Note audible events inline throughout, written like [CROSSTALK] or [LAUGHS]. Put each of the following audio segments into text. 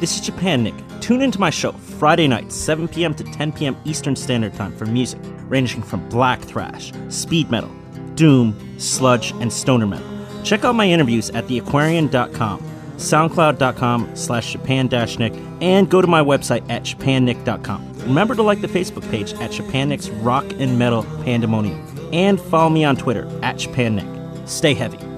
This is Japan Nick. Tune into my show Friday nights, 7 p.m. to 10 p.m. Eastern Standard Time for music ranging from black thrash, speed metal, doom, sludge, and stoner metal. Check out my interviews at theaquarian.com, soundcloud.com slash japan-nick, and go to my website at japannick.com. Remember to like the Facebook page at Japannick's Rock and Metal Pandemonium, and follow me on Twitter at japannick. Stay heavy.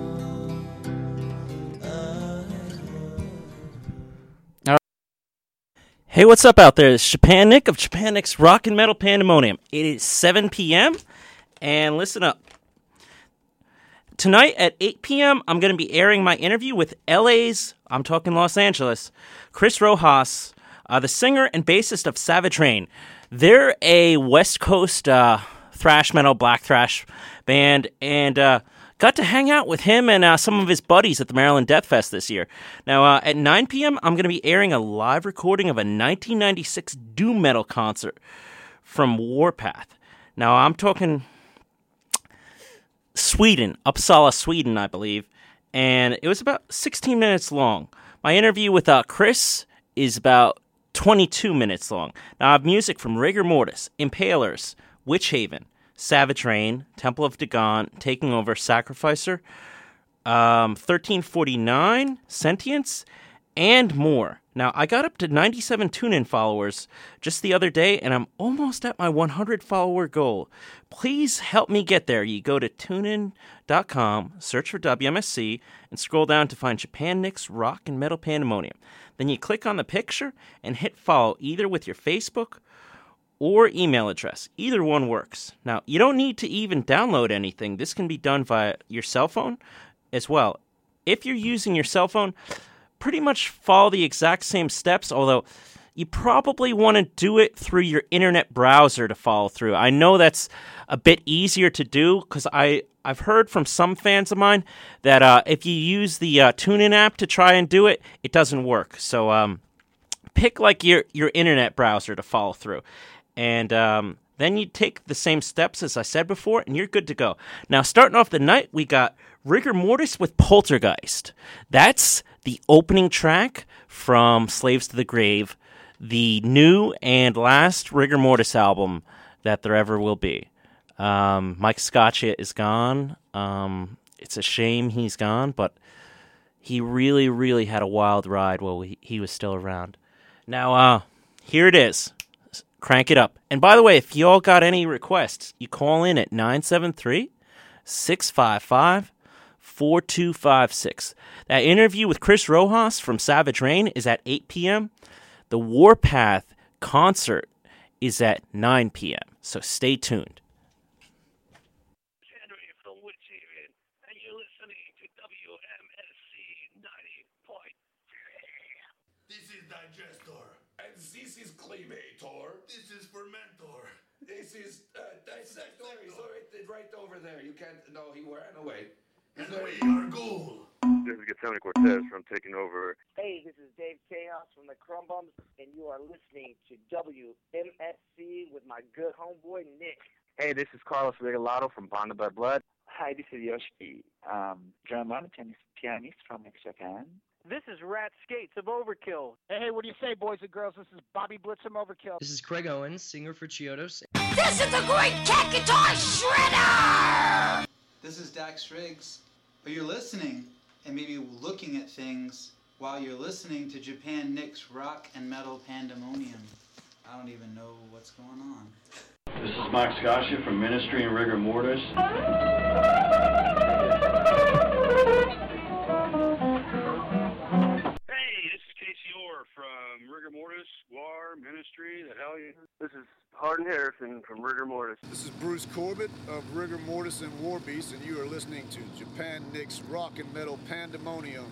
Hey, what's up out there? It's Japan Nick of Japan Nick's Rock and Metal Pandemonium. It is 7 p.m. and listen up. Tonight at 8 p.m., I'm going to be airing my interview with LA's, I'm talking Los Angeles, Chris Rojas, uh, the singer and bassist of Savage Rain. They're a West Coast uh, thrash metal, black thrash band, and uh, got to hang out with him and uh, some of his buddies at the Maryland Death Fest this year. Now, uh, at 9 p.m., I'm going to be airing a live recording of a 1996 doom metal concert from Warpath. Now, I'm talking Sweden, Uppsala, Sweden, I believe, and it was about 16 minutes long. My interview with uh, Chris is about 22 minutes long. Now, I have music from Rigor Mortis, Impalers, Witchaven, Savage Rain, Temple of Dagon, Taking Over, Sacrificer, um, 1349, Sentience, and more. Now, I got up to 97 tune in followers just the other day, and I'm almost at my 100 follower goal. Please help me get there. You go to tunein.com, search for WMSC, and scroll down to find Japan Nick's Rock and Metal Pandemonium. Then you click on the picture and hit follow either with your Facebook or email address. Either one works. Now, you don't need to even download anything. This can be done via your cell phone as well. If you're using your cell phone, pretty much follow the exact same steps, although you probably want to do it through your internet browser to follow through. I know that's a bit easier to do because I I've heard from some fans of mine that uh, if you use the uh, TuneIn app to try and do it, it doesn't work. So um, pick like your your internet browser to follow through and um, then you take the same steps as I said before, and you're good to go. Now, starting off the night, we got Rigor Mortis with Poltergeist. That's the opening track from Slaves to the Grave, the new and last Rigor Mortis album that there ever will be. Um, Mike Scaccia is gone. Um, it's a shame he's gone, but he really, really had a wild ride while he, he was still around. Now, uh, here it is crank it up. And by the way, if y'all got any requests, you call in at 973 655 4256. That interview with Chris Rojas from Savage Rain is at 8 p.m. The Warpath concert is at 9 p.m. So stay tuned. Right over there. You can't. No, he ran away. And we are Ghoul. This is Gethsemane Cortez from Taking Over. Hey, this is Dave Chaos from the Crumbums, and you are listening to WMSC with my good homeboy Nick. Hey, this is Carlos Regalado from Bonded by Blood. Hi, this is Yoshi, um, drummer and pianist from Japan. This is Rat Skates of Overkill. Hey, hey, what do you say, boys and girls? This is Bobby Blitz from Overkill. This is Craig Owens, singer for Chiodos. This is the Great Kat Guitar Shredder! This is Dax Riggs. Are you listening and maybe looking at things while you're listening to Japan Nick's Rock and Metal Pandemonium? I don't even know what's going on. This is Mike Scaccia from Ministry and Rigor Mortis. [LAUGHS] from Rigor Mortis, War, Ministry, the hell you. This is Harden Harrison from Rigor Mortis. This is Bruce Corbitt of Rigor Mortis and Warbeast, and you are listening to Japan Nick's Rock and Metal Pandemonium.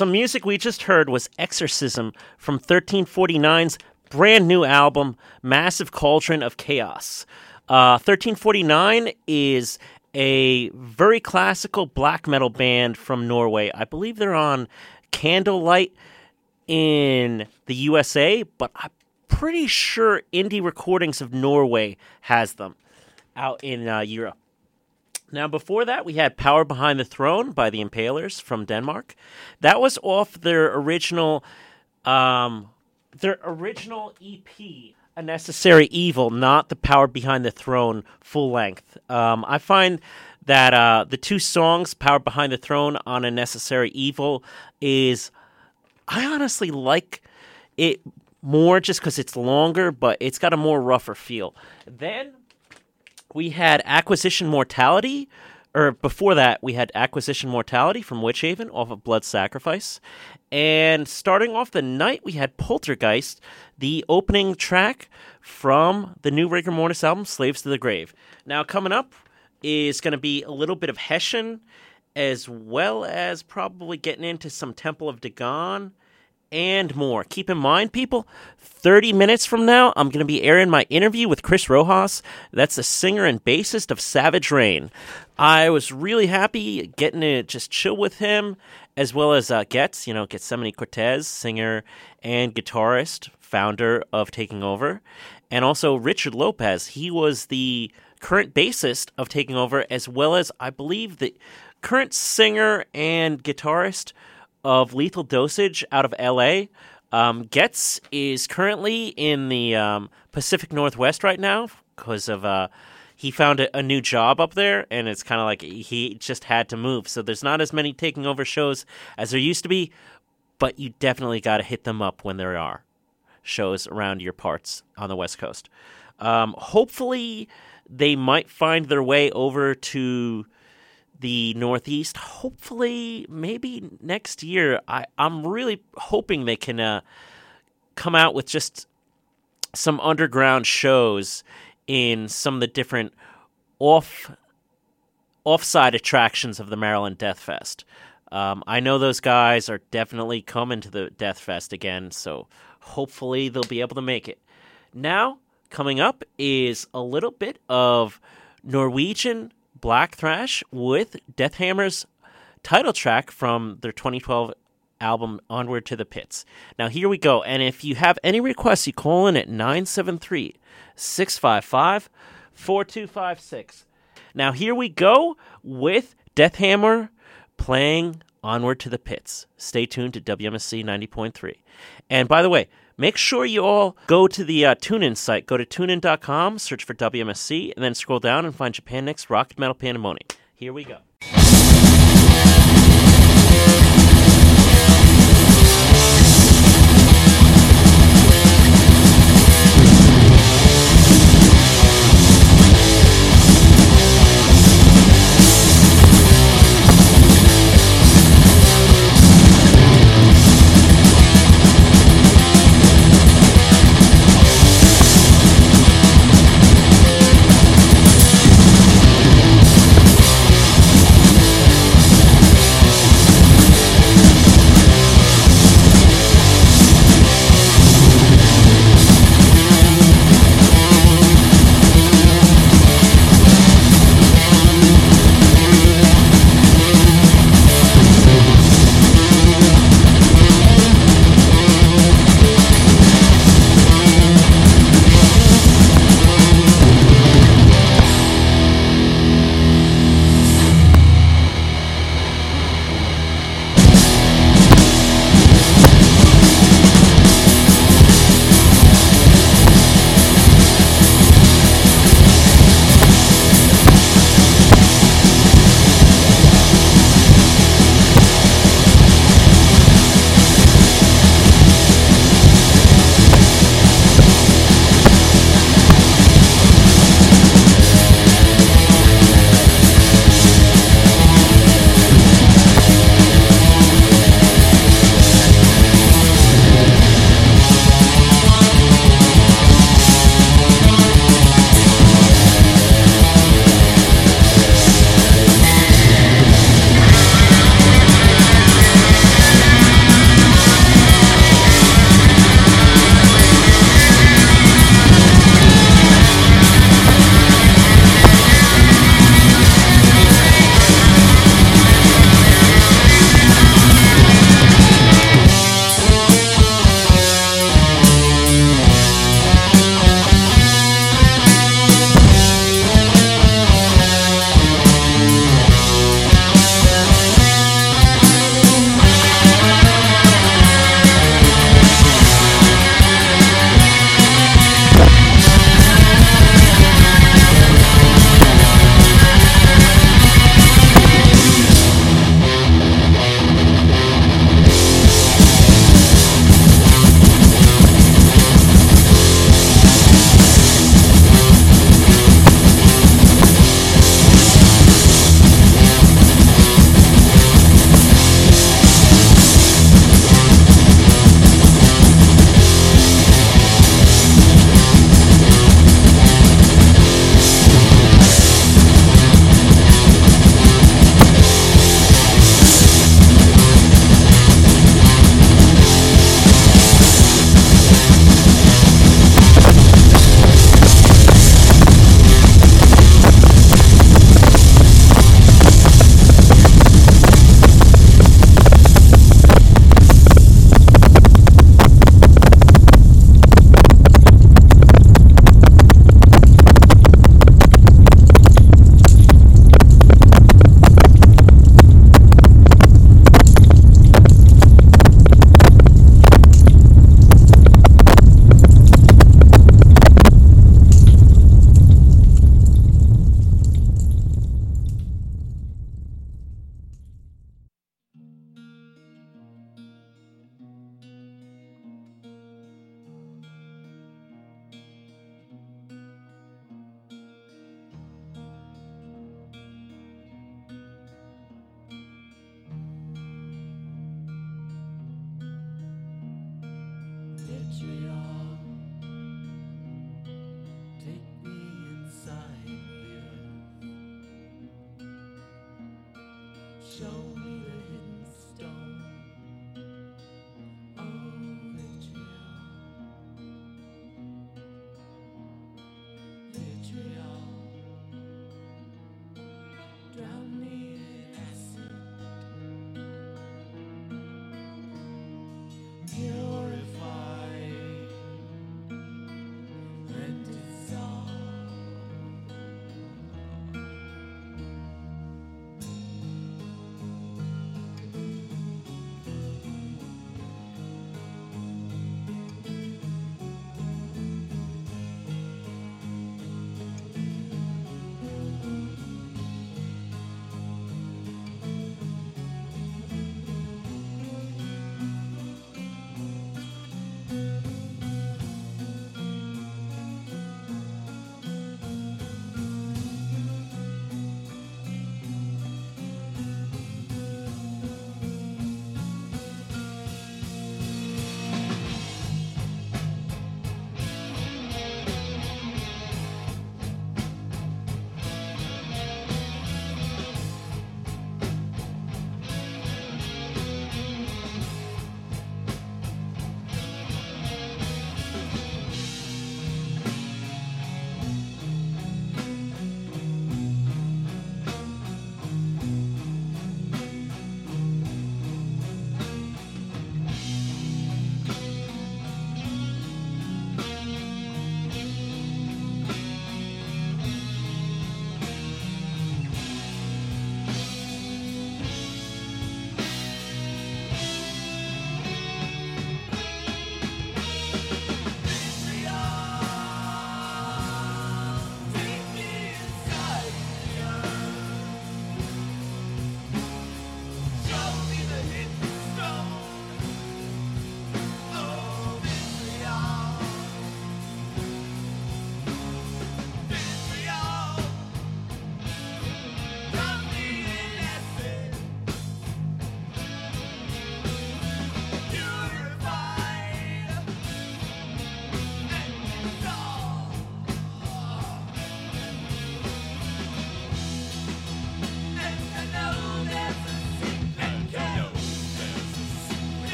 Some music we just heard was Exorcism from 1349's brand new album, Massive Cauldron of Chaos. Uh, 1349 is a very classical black metal band from Norway. I believe they're on Candlelight in the USA, but I'm pretty sure Indie Recordings of Norway has them out in uh, Europe. Now, before that, we had Power Behind the Throne by the Impalers from Denmark. That was off their original, um, their original EP, A Necessary Evil, not the Power Behind the Throne full length. Um, I find that uh, the two songs, Power Behind the Throne on A Necessary Evil, is I honestly like it more just because it's longer, but it's got a more rougher feel. Then we had Acquisition Mortality, or before that, we had Acquisition Mortality from Witchaven off of Blood Sacrifice. And starting off the night, we had Poltergeist, the opening track from the new Rigor Mortis album, Slaves to the Grave. Now, coming up is going to be a little bit of Hessian, as well as probably getting into some Temple of Dagon and more. Keep in mind, people, 30 minutes from now, I'm going to be airing my interview with Chris Rojas. That's the singer and bassist of Savage Rain. I was really happy getting to just chill with him, as well as uh, Getz, you know, Getsemani Cortez, singer and guitarist founder of Taking Over, and also Richard Lopez. He was the current bassist of Taking Over, as well as, I believe, the current singer and guitarist of Lethal Dosage out of LA. Um, Getz is currently in the um, Pacific Northwest right now because of uh, he found a, a, new job up there, and it's kind of like he just had to move. So there's not as many taking over shows as there used to be, but you definitely got to hit them up when there are shows around your parts on the West Coast. Um, hopefully, they might find their way over to the Northeast. Hopefully, maybe next year. I, I'm really hoping they can uh, come out with just some underground shows in some of the different off offside attractions of the Maryland Death Fest. Um, I know those guys are definitely coming to the Death Fest again, so hopefully they'll be able to make it. Now, coming up is a little bit of Norwegian black thrash with Deathhammer's title track from their 2012 album Onward to the Pits. Now, here we go. And if you have any requests, you call in at 973 655 4256. Now, here we go with Deathhammer playing Onward to the Pits. Stay tuned to WMSC 90.3. And by the way, make sure you all go to the uh, TuneIn site. Go to tunein.com, search for WMSC, and then scroll down and find Japan Nick's Rock Metal Pandemonium. Here we go.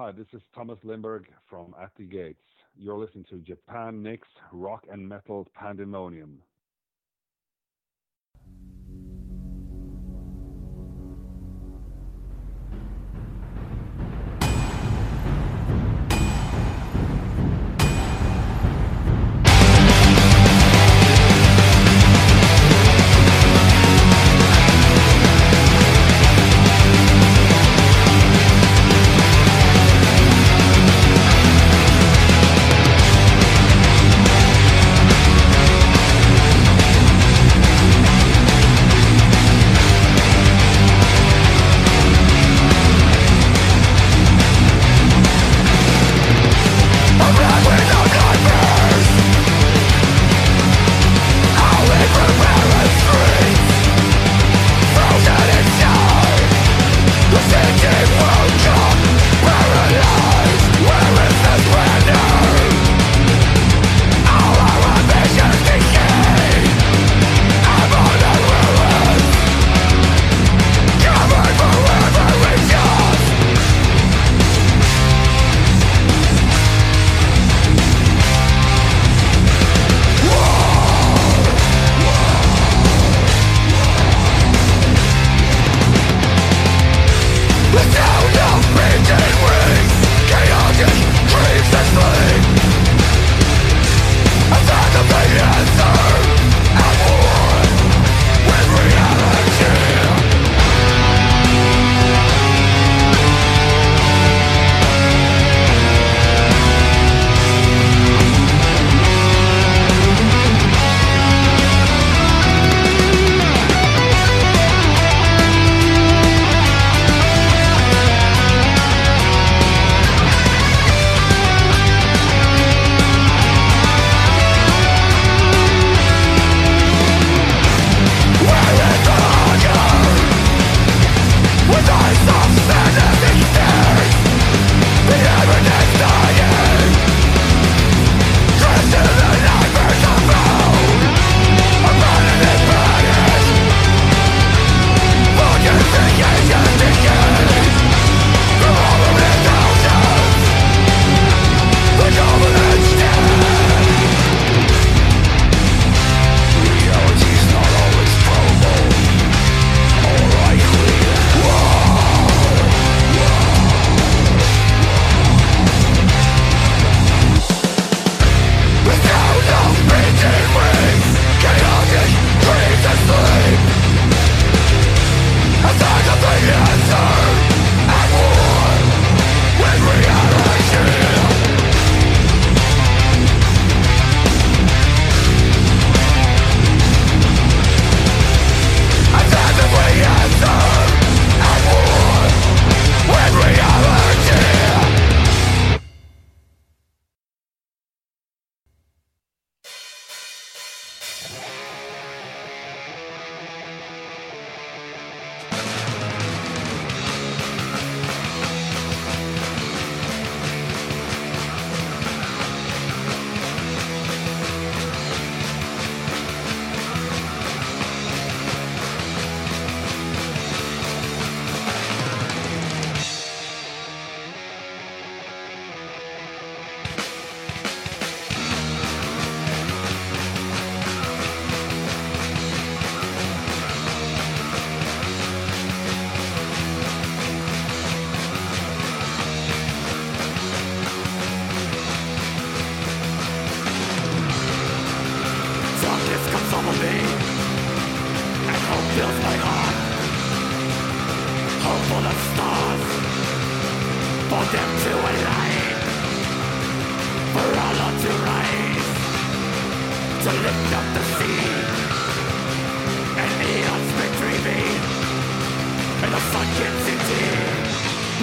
Hi, this is Thomas Lindberg from At the Gates. You're listening to Japan Nick's Rock and Metal Pandemonium.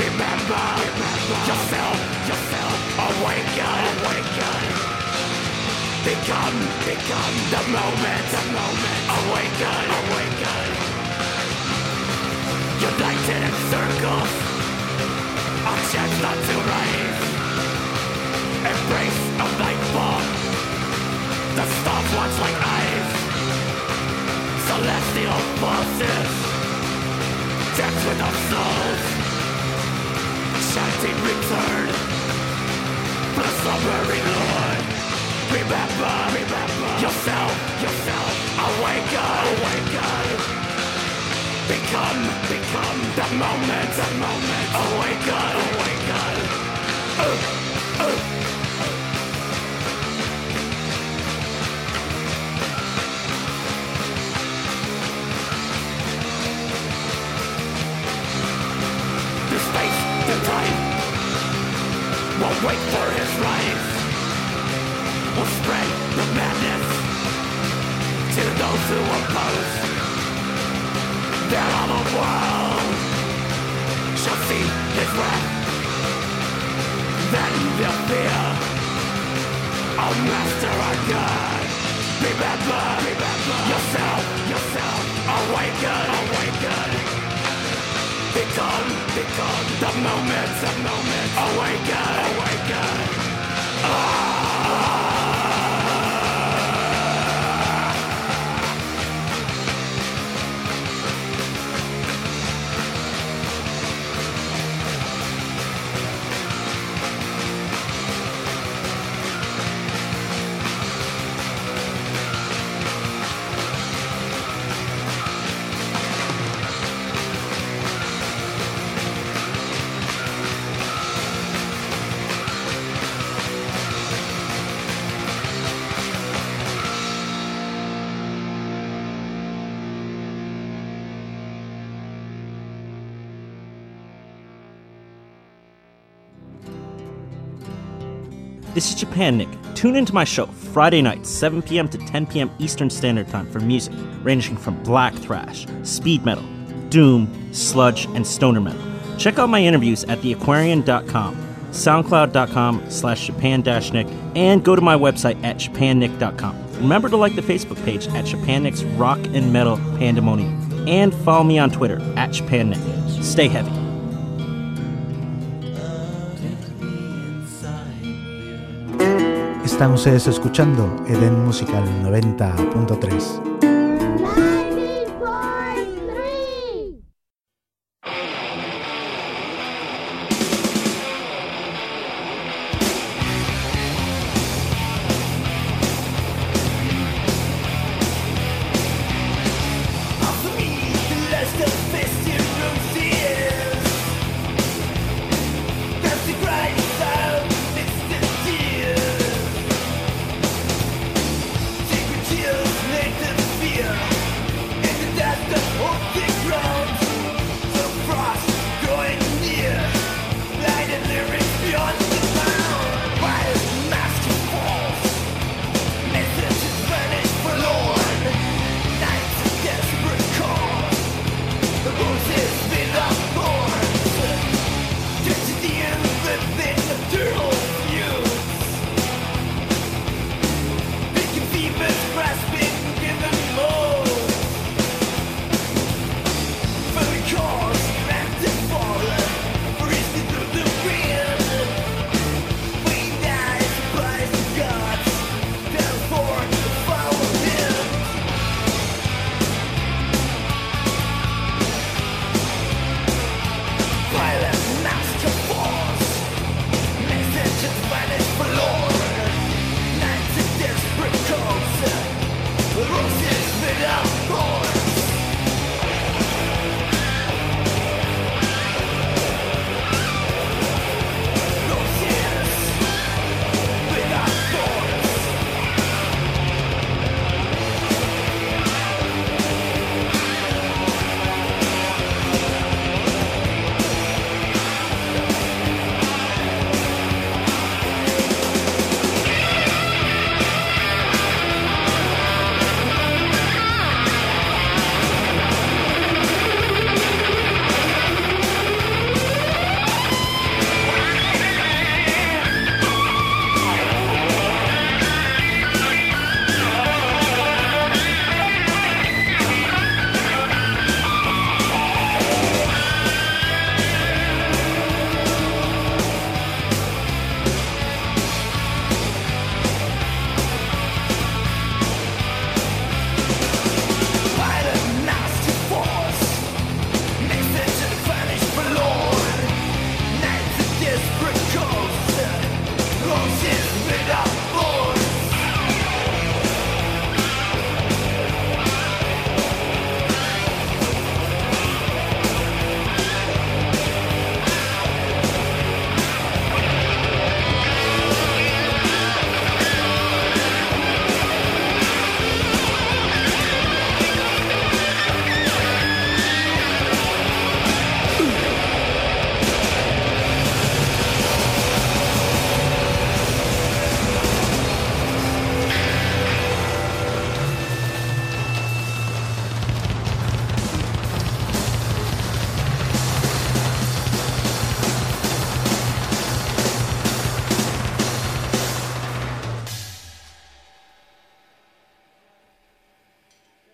Remember, remember yourself, yourself, awaken, awaken. Become, become the moment, the moment. Awaken, awaken. United in circles, a chance not to rise. Embrace of nightfall, the stars watch like eyes. Celestial forces, depth with our souls. Humanity return. For the slumbering Lord Remember, remember. Yourself, yourself. Awaken, awaken. Become, become. The moment, the moment. Awaken, awaken. Uh. Wait for his rise. Will spread the madness To those who oppose. That all the world Shall see his wrath. Then they'll fear. Oh master our God. Remember, remember Yourself, yourself. Awaken, awaken Become, become the moment, the moment Awaken, awaken This is Japan Nick. Tune into my show Friday nights, 7 p.m. to 10 p.m. Eastern Standard Time for music ranging from black thrash, speed metal, doom, sludge, and stoner metal. Check out my interviews at theaquarian.com, soundcloud.com slash japan-nick, and go to my website at japannick.com. Remember to like the Facebook page at Japannick's Rock and Metal Pandemonium, and follow me on Twitter at japannick. Stay heavy. Están ustedes escuchando Eden Musical 90.3.